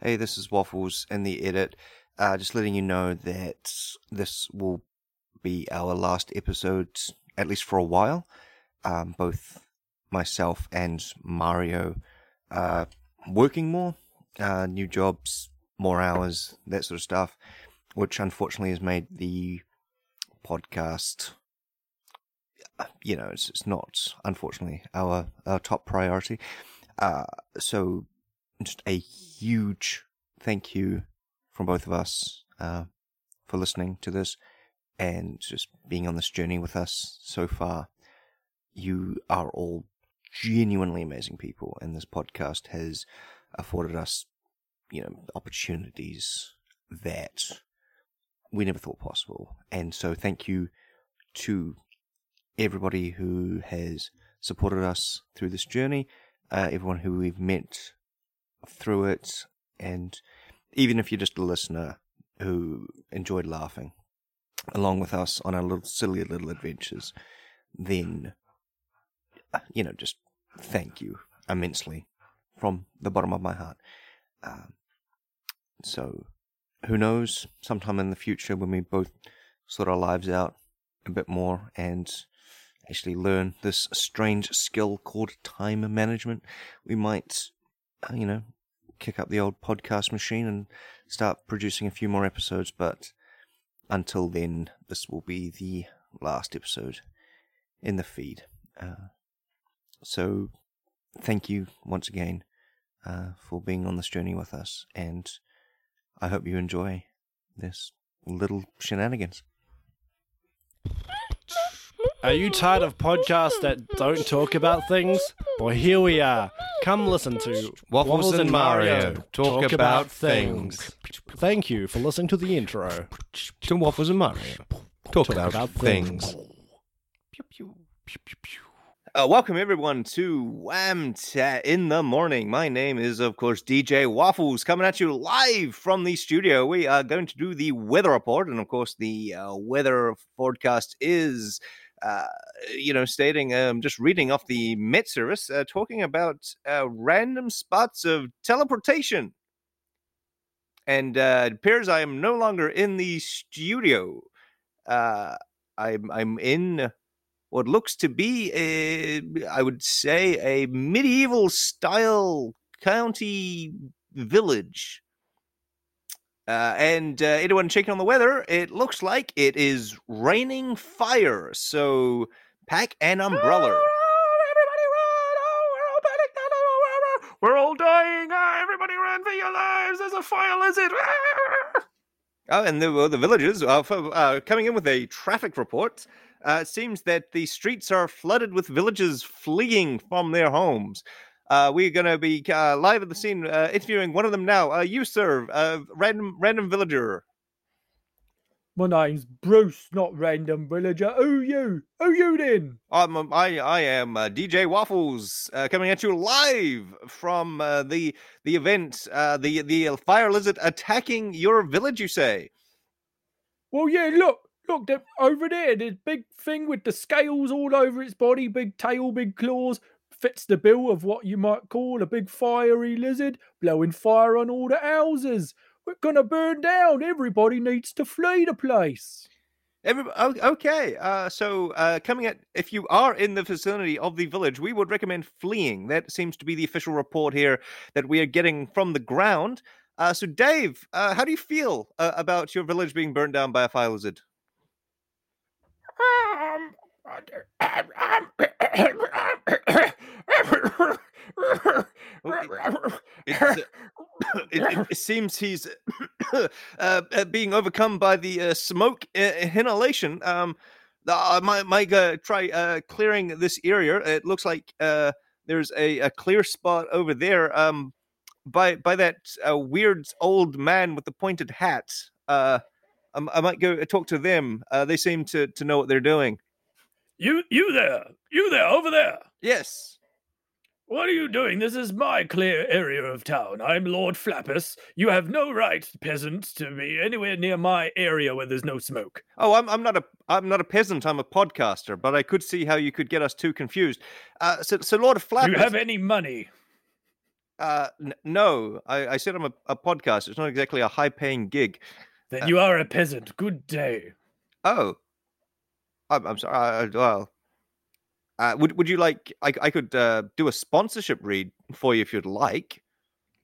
Hey, this is Waffles in the edit. Uh, just letting you know that this will be our last episode, at least for a while. Um, both myself and Mario uh, working more, uh, new jobs, more hours, that sort of stuff, which unfortunately has made the podcast. You know, it's, it's not unfortunately our our top priority. Uh, so, just a huge thank you from both of us uh, for listening to this and just being on this journey with us so far. You are all genuinely amazing people, and this podcast has afforded us, you know, opportunities that we never thought possible. And so, thank you to everybody who has supported us through this journey, uh, everyone who we've met through it, and even if you're just a listener who enjoyed laughing along with us on our little silly little adventures, then you know, just thank you immensely from the bottom of my heart. Um, so, who knows? Sometime in the future, when we both sort our lives out a bit more and actually learn this strange skill called time management, we might, uh, you know, kick up the old podcast machine and start producing a few more episodes. But until then, this will be the last episode in the feed. Uh, so, thank you once again uh, for being on this journey with us, and I hope you enjoy this little shenanigans. Are you tired of podcasts that don't talk about things? Well, here we are. Come listen to Waffles and Mario talk about things. Thank you for listening to the intro. To Waffles and Mario. Talk, about, about things. things. Uh, welcome everyone to Wham Chat in the morning. My name is, of course, DJ Waffles, coming at you live from the studio. We are going to do the weather report, and of course, the uh, weather forecast is, uh, you know, stating, um, just reading off the Met Service, uh, talking about uh, random spots of teleportation. And uh, it appears I am no longer in the studio. Uh, I'm I'm in what looks to be a, I would say, a medieval style county village. Uh, and uh, anyone checking on the weather, it looks like it is raining fire. So pack an umbrella. Everybody run! Oh, we're all panicked! We're all dying. Ah, everybody run for your lives. There's a fire lizard. Ah! Oh, and the, well, the villagers are uh, coming in with a traffic report. Uh, it seems that the streets are flooded with villagers fleeing from their homes. Uh, we're going to be uh, live at the scene, uh, interviewing one of them now. Uh, you, sir, uh, random random villager. My name's Bruce, not random villager. Who you? Who you then? Um, I I am uh, DJ Waffles, uh, coming at you live from uh, the the event, uh, the the fire lizard attacking your village. You say? Well, yeah, look, look, over there, this big thing with the scales all over its body, big tail, big claws, fits the bill of what you might call a big fiery lizard, blowing fire on all the houses. We're gonna burn down. Everybody needs to flee the place. Every, okay, uh, so uh, coming at if you are in the vicinity of the village, we would recommend fleeing. That seems to be the official report here that we are getting from the ground. Uh, so, Dave, uh, how do you feel uh, about your village being burnt down by a fire lizard? It's, uh, it, it, it seems he's uh, uh, being overcome by the uh, smoke uh, inhalation. Um, I might, might uh, try uh, clearing this area. It looks like uh, there's a, a clear spot over there um, by by that uh, weird old man with the pointed hat. Uh, I, I might go talk to them. Uh, they seem to, to know what they're doing. You, you there, you there, over there. Yes. What are you doing? This is my clear area of town. I'm Lord Flappus. You have no right, peasant, to be anywhere near my area where there's no smoke. Oh, I'm I'm not a I'm not a peasant. I'm a podcaster. But I could see how you could get us too confused. Uh, so, so Lord Flappus. Do you have any money? Uh, n- no, I, I said I'm a, a podcast. It's not exactly a high paying gig. Then Uh, you are a peasant. Good day. Oh, I'm, I'm sorry. I, I- well, uh, would would you like? I, I could uh, do a sponsorship read for you if you'd like.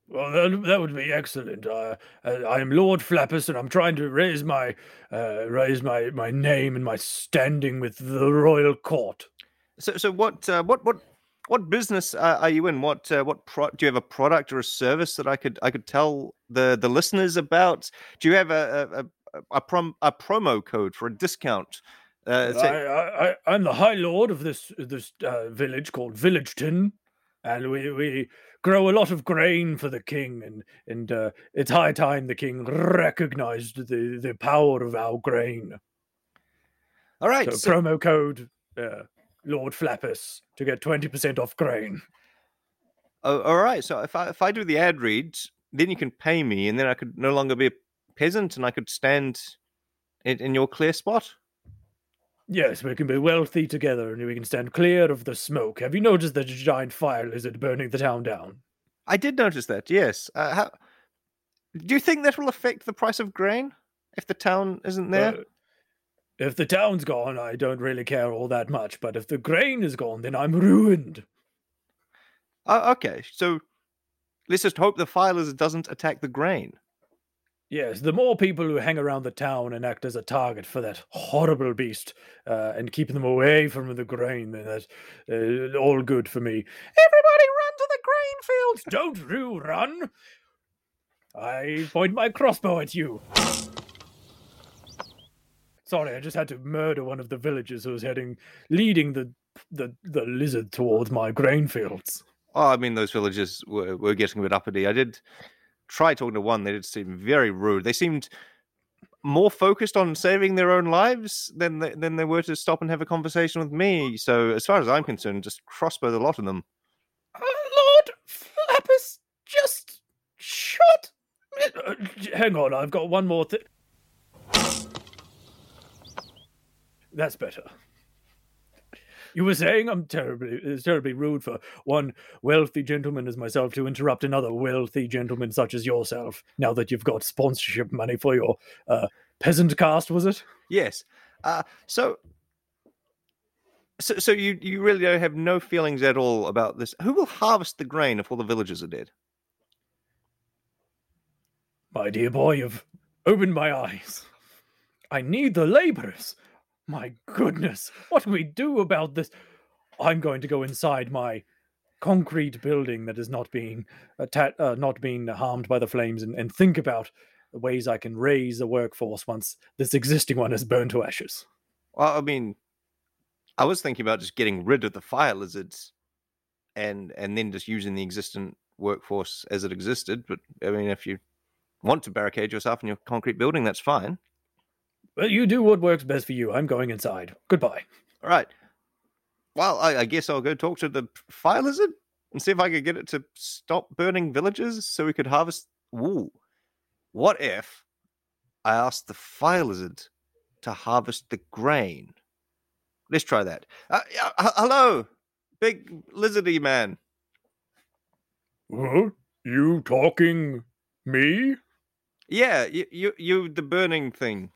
Well, that, that would be excellent. Uh, uh, I am Lord Flappus, and I'm trying to raise my uh, raise my, my name and my standing with the royal court. So, so what uh, what what what business uh, are you in? What uh, what pro- do you have a product or a service that I could I could tell the the listeners about? Do you have a a, a, a, prom- a promo code for a discount? Uh, I, I, I, I'm the High Lord of this this uh, village called Villageton, and we, we grow a lot of grain for the king, and and uh, it's high time the king recognized the, the power of our grain. all right. So, so- promo code uh, Lord Flappus to get twenty percent off grain. Oh, all right. So if I if I do the ad reads, then you can pay me, and then I could no longer be a peasant, and I could stand in, in your clear spot. Yes, we can be wealthy together, and we can stand clear of the smoke. Have you noticed the giant fire lizard burning the town down? I did notice that. Yes. Uh, how, do you think that will affect the price of grain if the town isn't there? Uh, if the town's gone, I don't really care all that much. But if the grain is gone, then I'm ruined. Oh, okay. So let's just hope the fire lizard doesn't attack the grain. Yes, the more people who hang around the town and act as a target for that horrible beast uh, and keep them away from the grain, that's uh, all good for me. Everybody run to the grain fields! Don't you run! I point my crossbow at you. Sorry, I just had to murder one of the villagers who was heading, leading the the, the lizard towards my grain fields. Oh, I mean, those villagers were, were getting a bit uppity. I did try talking to one. They did seem very rude. They seemed more focused on saving their own lives than they, than they were to stop and have a conversation with me. So, as far as I'm concerned, just crossbow the lot of them. Uh, Lord Flappus, just shut. Uh, hang on, I've got one more thing. That's better. You were saying I'm terribly, it's terribly rude for one wealthy gentleman as myself to interrupt another wealthy gentleman such as yourself. Now that you've got sponsorship money for your uh, peasant cast, was it? Yes. Uh, so, so, so you you really don't have no feelings at all about this. Who will harvest the grain if all the villagers are dead? My dear boy, you've opened my eyes. I need the laborers. My goodness, what do we do about this? I'm going to go inside my concrete building that is not being atta- uh, not being harmed by the flames and, and think about the ways I can raise a workforce once this existing one is burned to ashes. Well, I mean, I was thinking about just getting rid of the fire lizards, and and then just using the existing workforce as it existed. But I mean, if you want to barricade yourself in your concrete building, that's fine. Well, you do what works best for you. I'm going inside. Goodbye. All right. Well, I, I guess I'll go talk to the fire lizard and see if I could get it to stop burning villages so we could harvest. Ooh, what if I asked the fire lizard to harvest the grain? Let's try that. Uh, yeah, h- hello, big lizardy man. Well, you talking me? Yeah, you, you, you, the burning thing.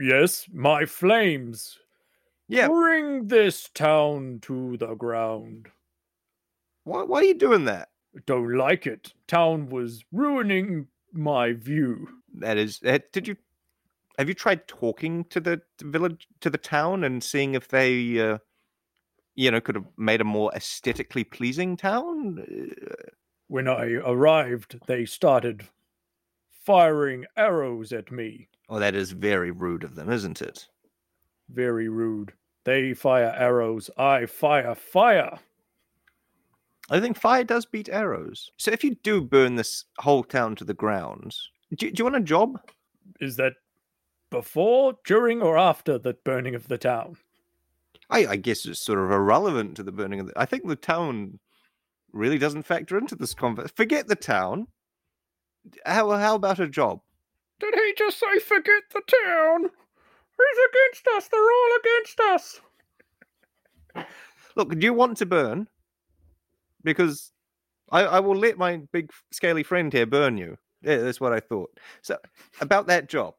Yes, my flames. Yeah. Bring this town to the ground. Why, why are you doing that? Don't like it. Town was ruining my view. That is. uh, Did you? Have you tried talking to the village, to the town, and seeing if they, uh, you know, could have made a more aesthetically pleasing town? When I arrived, they started firing arrows at me. Oh, that is very rude of them, isn't it? Very rude. They fire arrows, I fire fire. I think fire does beat arrows. So if you do burn this whole town to the ground, do, do you want a job? Is that before, during, or after the burning of the town? I, I guess it's sort of irrelevant to the burning of the. I think the town really doesn't factor into this conversation. Forget the town. How how about a job? Did he just say forget the town? He's against us. They're all against us. Look, do you want to burn? Because I, I will let my big scaly friend here burn you. Yeah, that's what I thought. So about that job.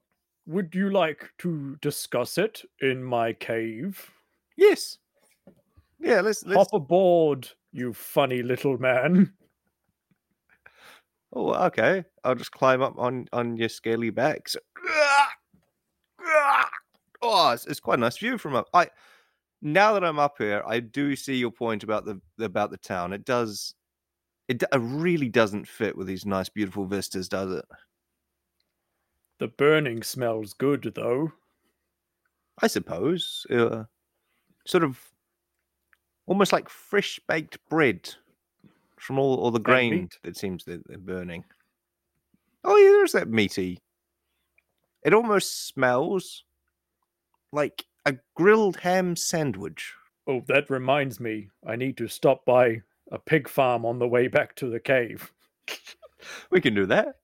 Would you like to discuss it in my cave? Yes. Yeah, let's let's Hop aboard, you funny little man. Oh, okay. I'll just climb up on on your scaly back. So, oh, it's, it's quite a nice view from up. I now that I'm up here, I do see your point about the about the town. It does, it, it really doesn't fit with these nice, beautiful vistas, does it? The burning smells good, though. I suppose. Uh, sort of, almost like fresh baked bread from all all the grain that seems that they're burning. Oh yeah, there's that meaty. It almost smells like a grilled ham sandwich. Oh, that reminds me. I need to stop by a pig farm on the way back to the cave. We can do that.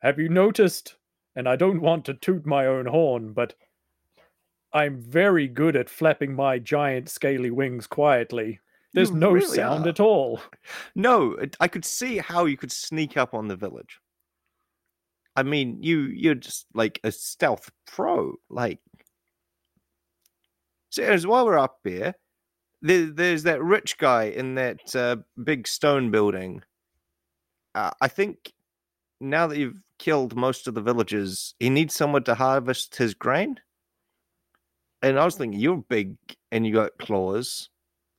Have you noticed? And I don't want to toot my own horn, but I'm very good at flapping my giant scaly wings quietly. There's You no really sound are. at all. No, I could see how you could sneak up on the village. I mean, you you're just like a stealth pro. Like, so as while we're up here, there, there's that rich guy in that uh, big stone building. Uh, I think now that you've killed most of the villagers, he needs someone to harvest his grain. And I was thinking, you're big and you got claws.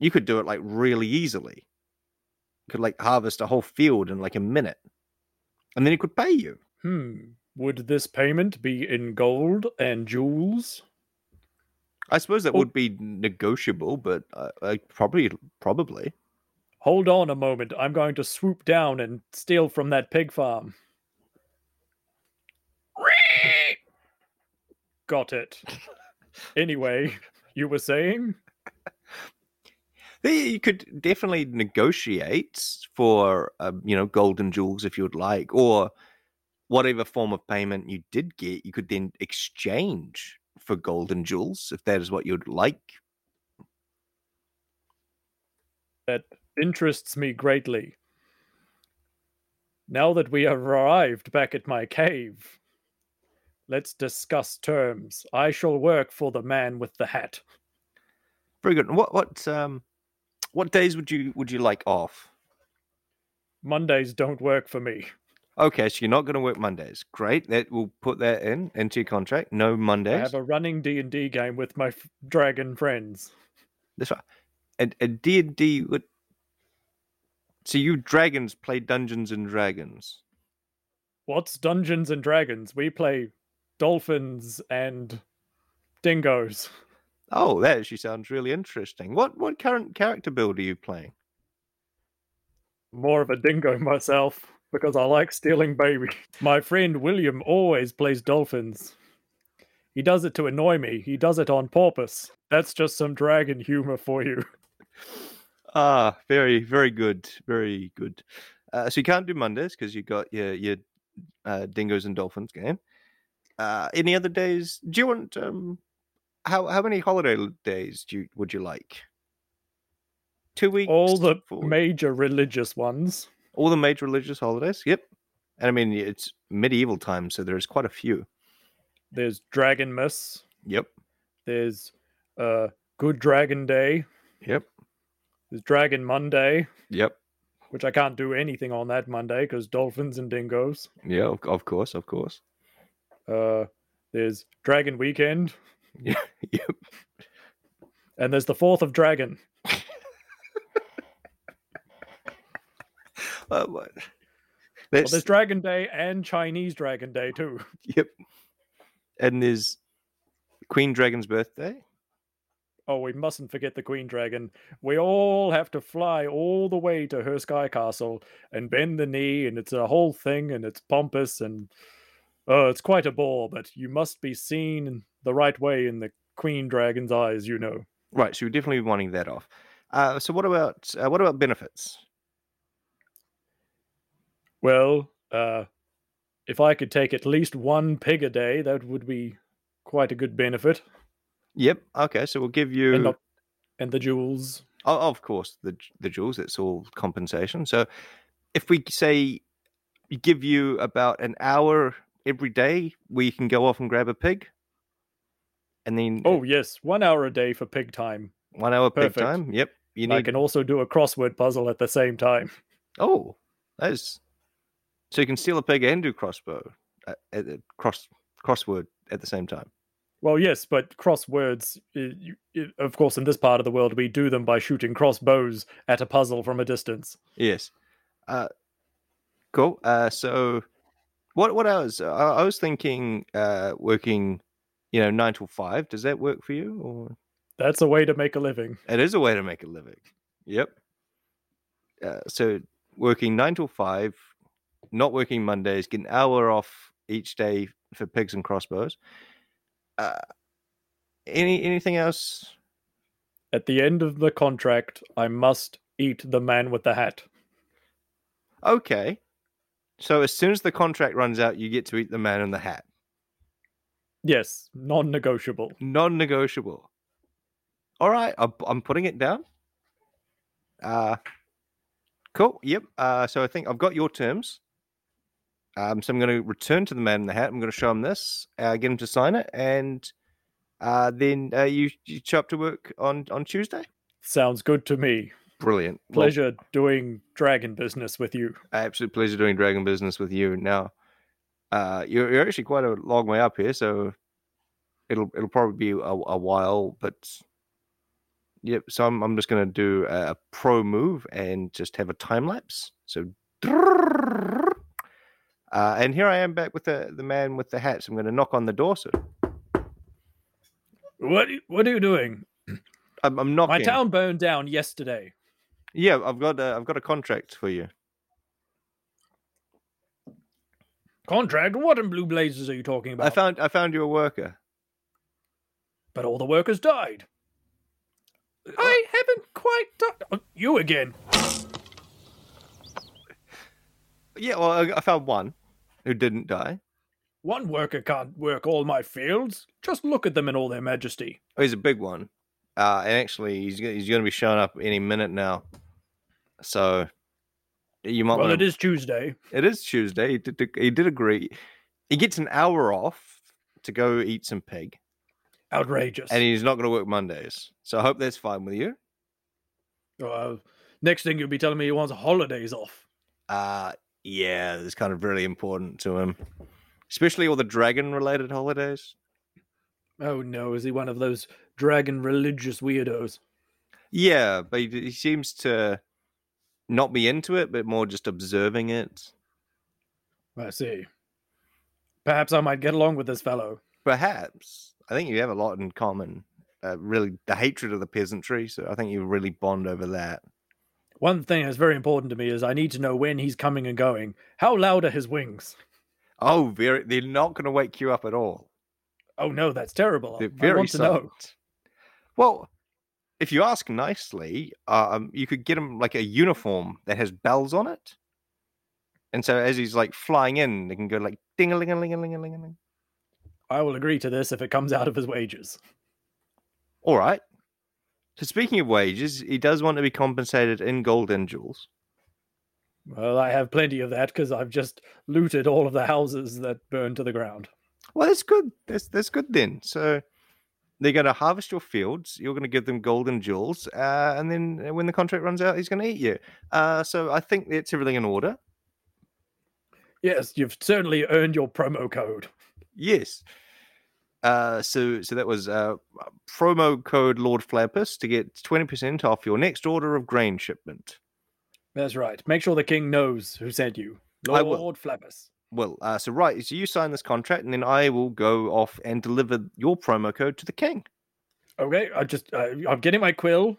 You could do it like really easily You could like harvest a whole field in like a minute and then he could pay you Hmm. Would this payment be in gold and jewels? i suppose that Oh. would be negotiable but uh, uh, probably probably Hold on a moment. I'm going to swoop down and steal from that pig farm. Got it. Anyway, you were saying? You could definitely negotiate for uh, you know golden jewels if you would like or whatever form of payment you did get you could then exchange for golden jewels if that is what you'd like That interests me greatly. Now that we have arrived back at my cave, let's discuss terms. I shall work for the man with the hat. very good what what um what days would you would you like off Mondays don't work for me. Okay, so you're not going to work Mondays. Great. That we'll put that in into your contract. No Mondays. I have a running D&D game with my f- dragon friends. That's right. And a D and D would. So you dragons play Dungeons and Dragons. What's Dungeons and Dragons? We play dolphins and dingoes. Oh, that actually sounds really interesting. What what current character build are you playing? More of a dingo myself because I like stealing babies. My friend William always plays dolphins. He does it to annoy me. He does it on purpose. That's just some dragon humor for you. Ah, very very good, very good. Uh, so you can't do Mondays because you got your your uh, dingoes and dolphins game. Uh, any other days? Do you want um? How how many holiday days do you would you like? Two weeks. All the four- major religious ones. all the major religious holidays. Yep. And I mean, it's medieval times, so there's quite a few. There's Dragonmas. Yep. There's uh Good Dragon Day. Yep. There's Dragon Monday, Yep. which I can't do anything on that Monday because dolphins and dingoes. Yeah. Of, course. Of course. Uh, there's Dragon Weekend. Yep. and there's the Fourth of Dragon. Uh, what? Well, there's Dragon Day and Chinese Dragon Day too. yep. And there's Queen Dragon's birthday. Oh, we mustn't forget the Queen Dragon. We all have to fly all the way to her sky castle and bend the knee, and it's a whole thing, and it's pompous, and oh, it's quite a bore. But you must be seen in the right way in the Queen Dragon's eyes, you know. Right. So you're definitely wanting that off. Uh, so what about uh, what about benefits? Well, uh, if I could take at least one pig a day, that would be quite a good benefit. Yep. Okay. So we'll give you. And, the, and the jewels. Oh, of course, the the jewels. It's all compensation. So if we say give you about an hour every day we can go off and grab a pig, and then Oh yes, one hour a day for pig time. one hour pig time. Yep, you I can also do a crossword puzzle at the same time. Oh, that's so you can steal a pig and do crossbow, uh, uh, uh, cross crossword at the same time. Well, yes, but crosswords, of course, in this part of the world, we do them by shooting crossbows at a puzzle from a distance. Yes. Uh, cool. Uh, so what what hours? I, I was thinking uh, working, you know, nine till five. Does that work for you? Or That's a way to make a living. it is a way to make a living. Yep. Uh, so working nine till five, not working Mondays, get an hour off each day for pigs and crossbows. Uh, any anything else? At the end of the contract, I must eat the man with the hat. Okay. So as soon as the contract runs out, you get to eat the man in the hat. Yes, non negotiable. non-negotiable. All right, I'm, I'm putting it down. Uh, cool. Yep. Uh, so I think I've got your terms. Um, so I'm going to return to the man in the hat. I'm going to show him this, uh, get him to sign it, and uh, then uh, you you show up to work on on Tuesday. Sounds good to me. Brilliant. Well, Pleasure doing dragon business with you. absolute pleasure doing dragon business with you. Now, uh, you're, you're actually quite a long way up here, so it'll it'll probably be a, a while. But yep, so I'm I'm just gonna do a, pro move and just have a time lapse. So, uh, and here I am back with the the man with the hat. So I'm gonna knock on the door. So What What are you doing? I'm, I'm knocking. My town burned down yesterday. Yeah, I've got a, I've got a contract for you. Contract? What in blue blazes are you talking about? I found I found you a worker. but all the workers died. I haven't quite done. Oh, you again. Yeah, well, I, I found one who didn't die. One worker can't work all my fields. Just look at them in all their majesty. Oh, he's a big one. Uh, and actually, he's go- he's going to be showing up any minute now. So you might. Well, wanna, it is Tuesday. It is Tuesday. He did, he did agree. He gets an hour off to go eat some pig, Outrageous. and he's not going to work Mondays. So I hope that's fine with you. Uh, next thing you'll be telling me he wants holidays off. Uh yeah, it's kind of really important to him, especially all the dragon-related holidays. Oh no, is he one of those dragon religious weirdos? Yeah, but he, he seems to not be into it, but more just observing it. I see. Perhaps I might get along with this fellow. Perhaps. I think you have a lot in common. Uh, really, the hatred of the peasantry. So I think you really bond over that. One thing that's very important to me is I need to know when he's coming and going. How loud are his wings? Oh, very. They're not going to wake you up at all. Oh no, that's terrible. They're I very want to know. Well, if you ask nicely, um, you could get him like a uniform that has bells on it. And so as he's like flying in, they can go like ding a ling a ling a ling a ling a ling. I will agree to this if it comes out of his wages. All right. So speaking of wages, he does want to be compensated in gold and jewels. Well, I have plenty of that because I've just looted all of the houses that burned to the ground. Well, that's good. That's that's good then. So they're going to harvest your fields. You're going to give them gold and jewels, uh, and then when the contract runs out, he's going to eat you. Uh, so I think that's everything in order. Yes, you've certainly earned your promo code. Yes. Uh, so so that was uh, promo code Lord Flappus to get twenty percent off your next order of grain shipment. That's right. Make sure the king knows who sent you. Lord. Flappus. Well, uh, so right, so you sign this contract, and then I will go off and deliver your promo code to the king. Okay, I just uh, I'm getting my quill,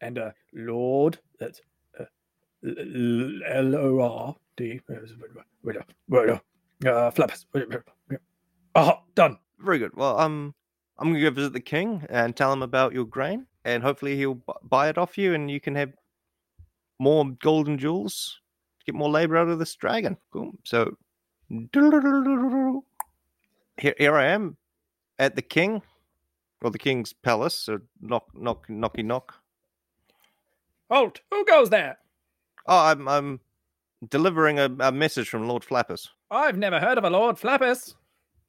and uh, Lord. That's uh, L O R D. Uh, Flappus. Aha, done. Very good. Well, um, I'm gonna go visit the king and tell him about your grain, and hopefully he'll buy it off you, and you can have more gold and jewels. Get more labor out of this dragon. Cool. So here, here I am at the king, or the king's palace. So knock, knock, knocky, knock. Halt! Who goes there? Oh, I'm, I'm, delivering a, a message from Lord Flappers. I've never heard of a Lord Flappers.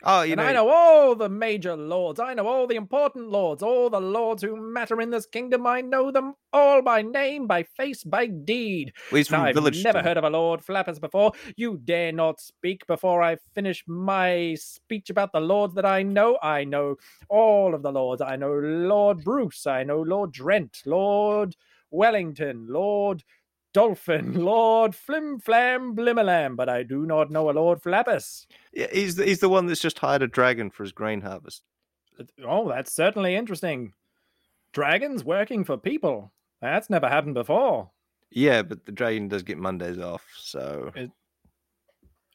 Oh, you and know, I know all the major lords. I know all the important lords, all the lords who matter in this kingdom. I know them all by name, by face, by deed. well, he's from I've Village. never heard of a Lord Flappers before. You dare not speak before I finish my speech about the lords that I know. I know all of the lords. I know Lord Bruce. I know Lord Drent, Lord Wellington, Lord Dolphin, Lord Flim Flam Blimalam, but I do not know a Lord Flappers. Yeah, he's the, he's the one that's just hired a dragon for his grain harvest. Uh, oh, that's certainly interesting. Dragons working for people. That's never happened before. Yeah, but the dragon does get Mondays off, so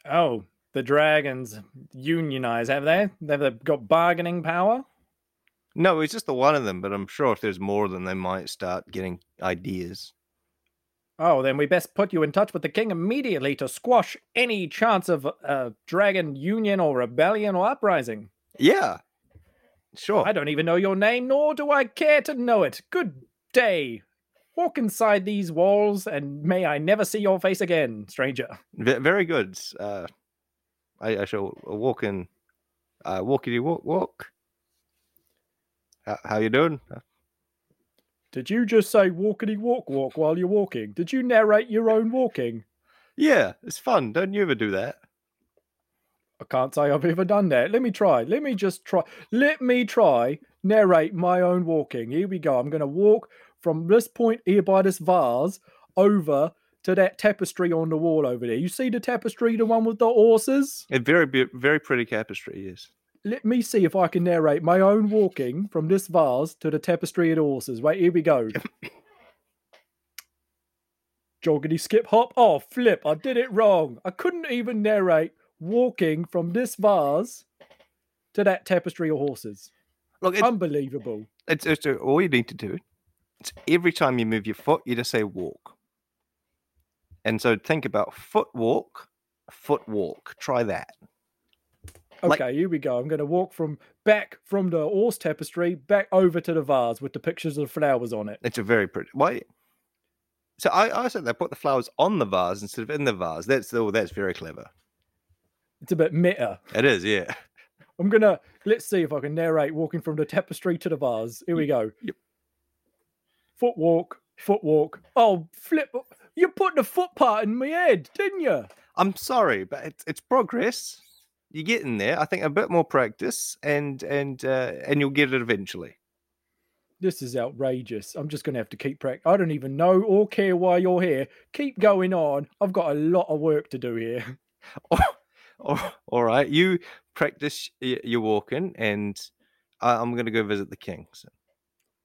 Oh, the dragons unionize, have they? Have they got bargaining power? no, it's just the one of them. But I'm sure if there's more, then they might start getting ideas. Oh, then we best put you in touch with the king immediately to squash any chance of a dragon union or rebellion or uprising. Yeah, sure. I don't even know your name, nor do I care to know it. Good day. Walk inside these walls, and may I never see your face again, stranger. V- very good. Uh, I, I shall walk in. Uh, walkity walk walk. How, how you doing? Did you just say walkity walk walk while you're walking? Did you narrate your own walking? Yeah, it's fun. Don't you ever do that? I can't say I've ever done that. Let me try. Let me just try. Let me try narrate my own walking. Here we go. I'm going to walk from this point here by this vase over to that tapestry on the wall over there. You see the tapestry, the one with the horses? A very very pretty tapestry. Yes. Let me see if I can narrate my own walking from this vase to the tapestry of the horses. Wait, here we go. Joggity skip hop. Oh, flip. I did it wrong. I couldn't even narrate walking from this vase to that tapestry of horses. Look, it's, Unbelievable. it's, it's uh, all you need to do. It's every time you move your foot, you just say walk. And so think about foot walk, foot walk. Try that. Like- Okay, here we go. I'm going to walk from back from the horse tapestry back over to the vase with the pictures of the flowers on it. It's a very pretty. Why? So I, I said they put the flowers on the vase instead of in the vase. That's oh, that's very clever. It's a bit meta. It is, yeah. I'm gonna let's see if I can narrate walking from the tapestry to the vase. Here we go. Yep. Foot walk, foot walk. Oh, flip! You put the foot part in my head, didn't you? I'm sorry, but it's it's progress. You're getting there. I think a bit more practice, and and uh, and you'll get it eventually. This is outrageous. I'm just gonna have to keep practice. I don't even know or care why you're here. Keep going on. I've got a lot of work to do here. Oh, all right, you practice your walking, and I'm going to go visit the king. So.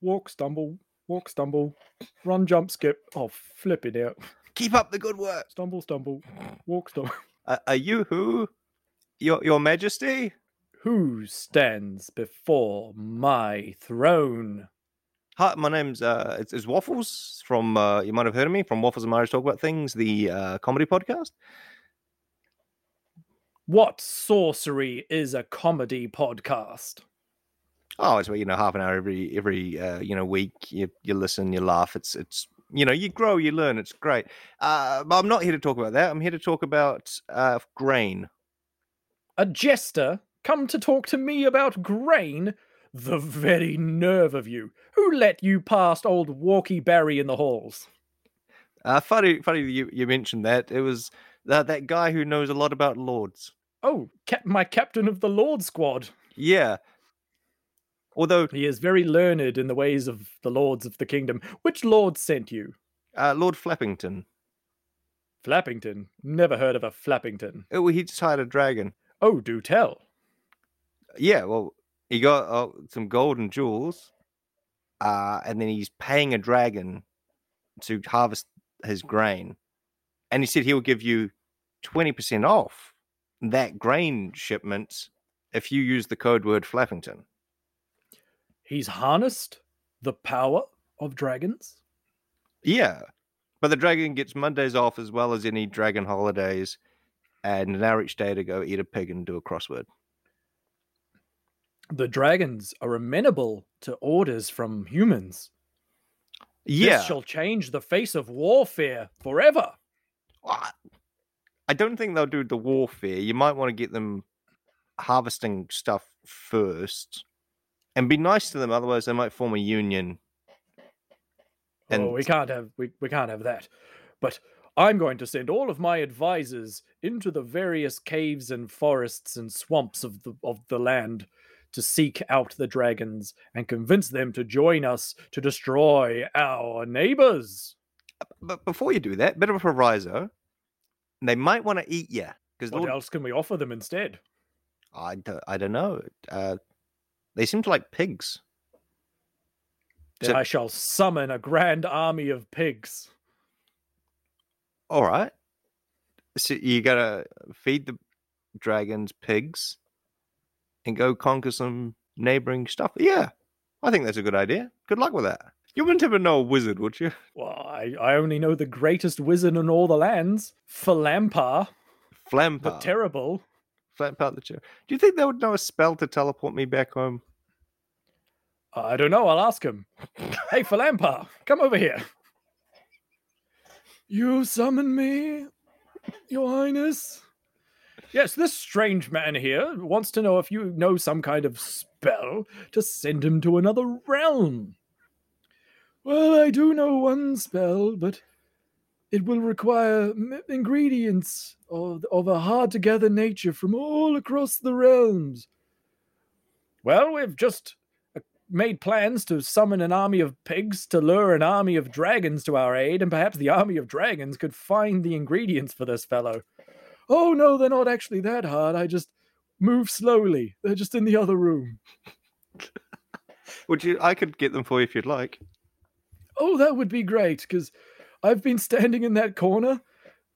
Walk, stumble, walk, stumble, run, jump, skip. Oh, flip it out. Keep up the good work. Stumble, stumble, walk, stumble. Uh, are you who? Your Your Majesty? Who stands before my throne? Hi, my name's uh, it's, it's Waffles from. Uh, you might have heard of me from Waffles and Mario Talk About Things, the uh, comedy podcast. What sorcery is a comedy podcast? Oh, it's you know half an hour every every uh, you know week. You you listen, you laugh. It's it's you know you grow, you learn. It's great. Uh, but I'm not here to talk about that. I'm here to talk about uh, grain. A jester come to talk to me about grain? The very nerve of you. Who let you past old Walkie Barry in the halls? Uh, funny, funny you you mentioned that. It was that that guy who knows a lot about lords. Oh, cap- my captain of the Lord Squad. Yeah. Although He is very learned in the ways of the lords of the kingdom. Which lord sent you? uh, Lord Flappington, Flappington. Never heard of a Flappington. oh, he just hired a dragon. Oh, do tell. Yeah, well, he got uh, some gold and jewels, uh, and then he's paying a dragon to harvest his grain, and he said he will give you twenty percent off that grain shipment if you use the code word Flappington. He's harnessed the power of dragons. Yeah, but the dragon gets Mondays off as well as any dragon holidays, and an hour each day to go eat a pig and do a crossword. The dragons are amenable to orders from humans. Yeah, This shall change the face of warfare forever. I don't think they'll do the warfare. You might want to get them harvesting stuff first, and be nice to them. Otherwise, they might form a union. And And we can't have we, we can't have that. But I'm going to send all of my advisors into the various caves and forests and swamps of the of the land to seek out the dragons and convince them to join us to destroy our neighbors. but before you do that, bit of a proviso. They might want to eat you because What else can we offer them instead? I don't, I don't know. Uh, they seem to like pigs. Then So- I shall summon a grand army of pigs. All right. So you gotta feed the dragons pigs and go conquer some neighboring stuff. Yeah, I think that's a good idea. Good luck with that. You wouldn't ever know a wizard, would you? Well, I, I only know the greatest wizard in all the lands, Phalampar, the terrible. Flampart the chair. Do you think they would know a spell to teleport me back home? I don't know. I'll ask him. hey, Phalampar, come over here. You summon me, Your Highness? Yes, this strange man here wants to know if you know some kind of spell to send him to another realm. Well, I do know one spell, but it will require m- ingredients of, of a hard to gather nature from all across the realms. Well, we've just made plans to summon an army of pigs to lure an army of dragons to our aid, and perhaps the army of dragons could find the ingredients for this fellow. Oh, no, they're not actually that hard. I just move slowly. They're just in the other room. Would you? I could get them for you if you'd like. Oh, that would be great, because I've been standing in that corner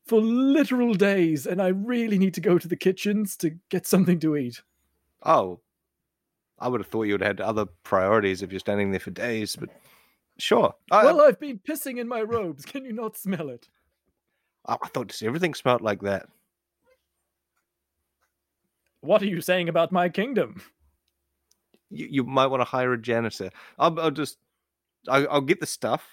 for literal days, and I really need to go to the kitchens to get something to eat. Oh, I would have thought you would have had other priorities if you're standing there for days, but sure. I, well, um, I've been pissing in my robes. Can you not smell it? I, I thought just everything smelled like that. What are you saying about my kingdom? You, you might want to hire a janitor. I'll, I'll just, I, I'll get the stuff,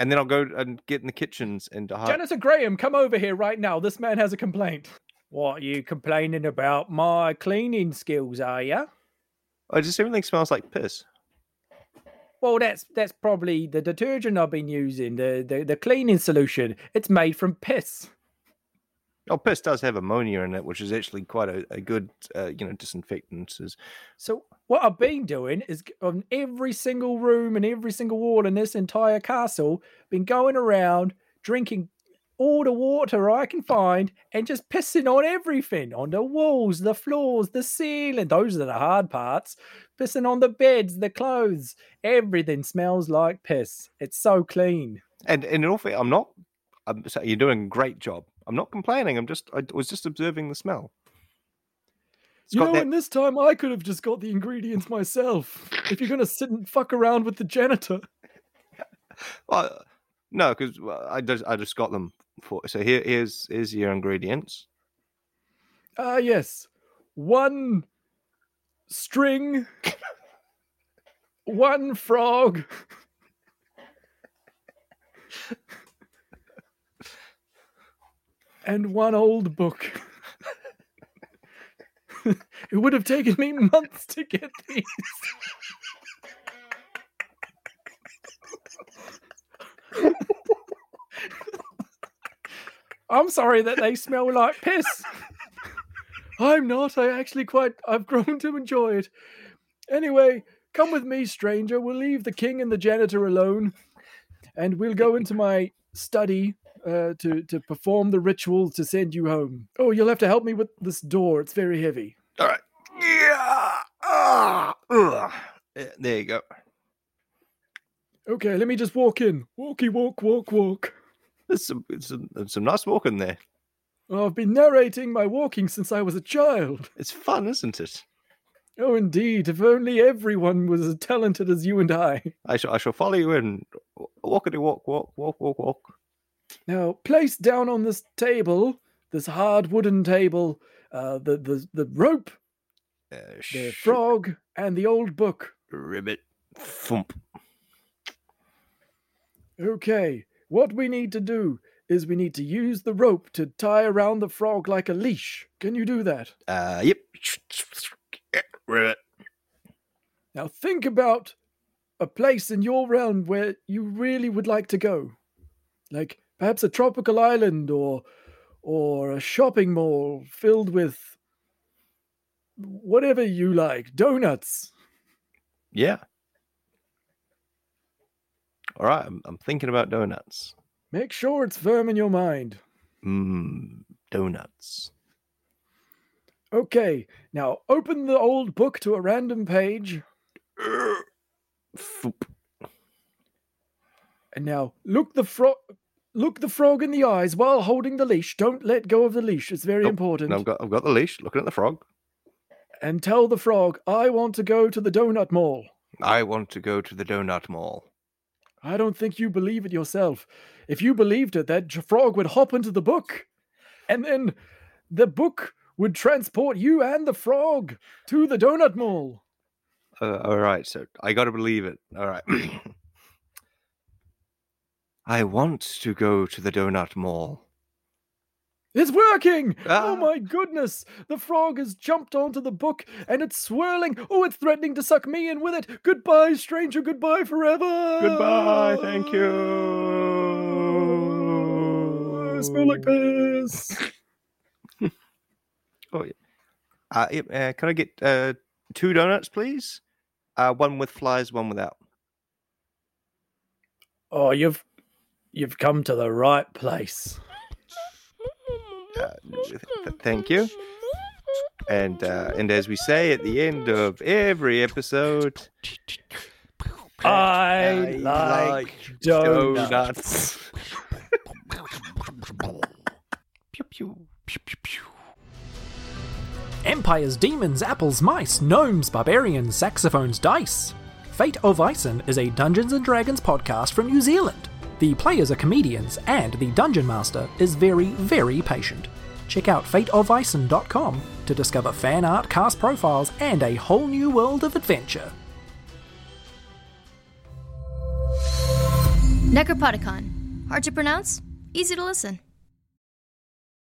and then I'll go and get in the kitchens and hire. Janitor Graham, come over here right now. This man has a complaint. What, are you complaining about my cleaning skills, are you? Oh, just everything smells like piss. Well, that's that's probably the detergent I've been using, the, the, the cleaning solution. It's made from piss. Oh, piss does have ammonia in it, which is actually quite a, a good, uh, you know, disinfectant. So what I've been doing is on every single room and every single wall in this entire castle, been going around drinking all the water I can find and just pissing on everything on the walls, the floors, the ceiling. Those are the hard parts. Pissing on the beds, the clothes. Everything smells like piss. It's so clean. and and in all fair, I'm not. I'm so you're doing a great job. I'm not complaining. I'm just, I was just observing the smell. It's you know, that- and this time I could have just got the ingredients myself. if you're gonna sit and fuck around with the janitor. Well, no, because I just, I just got them for. So here, here's, here's your ingredients. Ah, yes. One string, one frog, and one old book. it would have taken me months to get these. I'm sorry that they smell like piss. I'm not. I actually quite. I've grown to enjoy it. Anyway, come with me, stranger. We'll leave the king and the janitor alone, and we'll go into my study uh, to to perform the ritual to send you home. Oh, you'll have to help me with this door. It's very heavy. All right. Yeah. Ah. Ugh. There you go. Okay, let me just walk in. Walkie, walk, walk, walk. There's some, there's some, some nice walking there. Oh, I've been narrating my walking since I was a child. It's fun, isn't it? Oh, indeed. If only everyone was as talented as you and I. I shall, I shall follow you in. Walkity walk, walk, walk, walk, walk. Now, place down on this table, this hard wooden table, uh, the, the, the rope, Uh, the frog, and the old book. ribbit. Thump. Okay, what we need to do is we need to use the rope to tie around the frog like a leash. Can you do that? Uh, yep. Ribbit. Now think about a place in your realm where you really would like to go. Like perhaps a tropical island or or a shopping mall filled with whatever you like, donuts. Yeah. All right, I'm, I'm thinking about donuts. Make sure it's firm in your mind. Mmm, donuts. Okay, now open the old book to a random page Foop. and now look the frog look the frog in the eyes while holding the leash. Don't let go of the leash. It's very Nope, important. I've got I've got the leash. Looking at the frog. And tell the frog, I want to go to the donut mall. I want to go to the donut mall. I don't think you believe it yourself. If you believed it, that frog would hop into the book. And then the book would transport you and the frog to the donut mall. Uh, all right, so I got to believe it. All right. I want to go to the donut mall. It's working! Ah. Oh my goodness! The frog has jumped onto the book and it's swirling. Oh, it's threatening to suck me in with it. Goodbye, stranger. Goodbye forever. Goodbye. Thank you. I smell like piss. Oh, yeah. Uh, uh, can I get uh, two donuts, please? Uh, one with flies, one without. Oh, you've you've come to the right place. Uh, th- th- thank you. And uh, and as we say at the end of every episode, I, like, donuts. Empires, demons, apples, mice, gnomes, barbarians, saxophones, dice. Fate of Isen is a Dungeons and Dragons podcast from New Zealand. The players are comedians, and the dungeon master is very, very patient. Check out fateofisen.com to discover fan art, cast profiles, and a whole new world of adventure. Necropodicon. Hard to pronounce, easy to listen.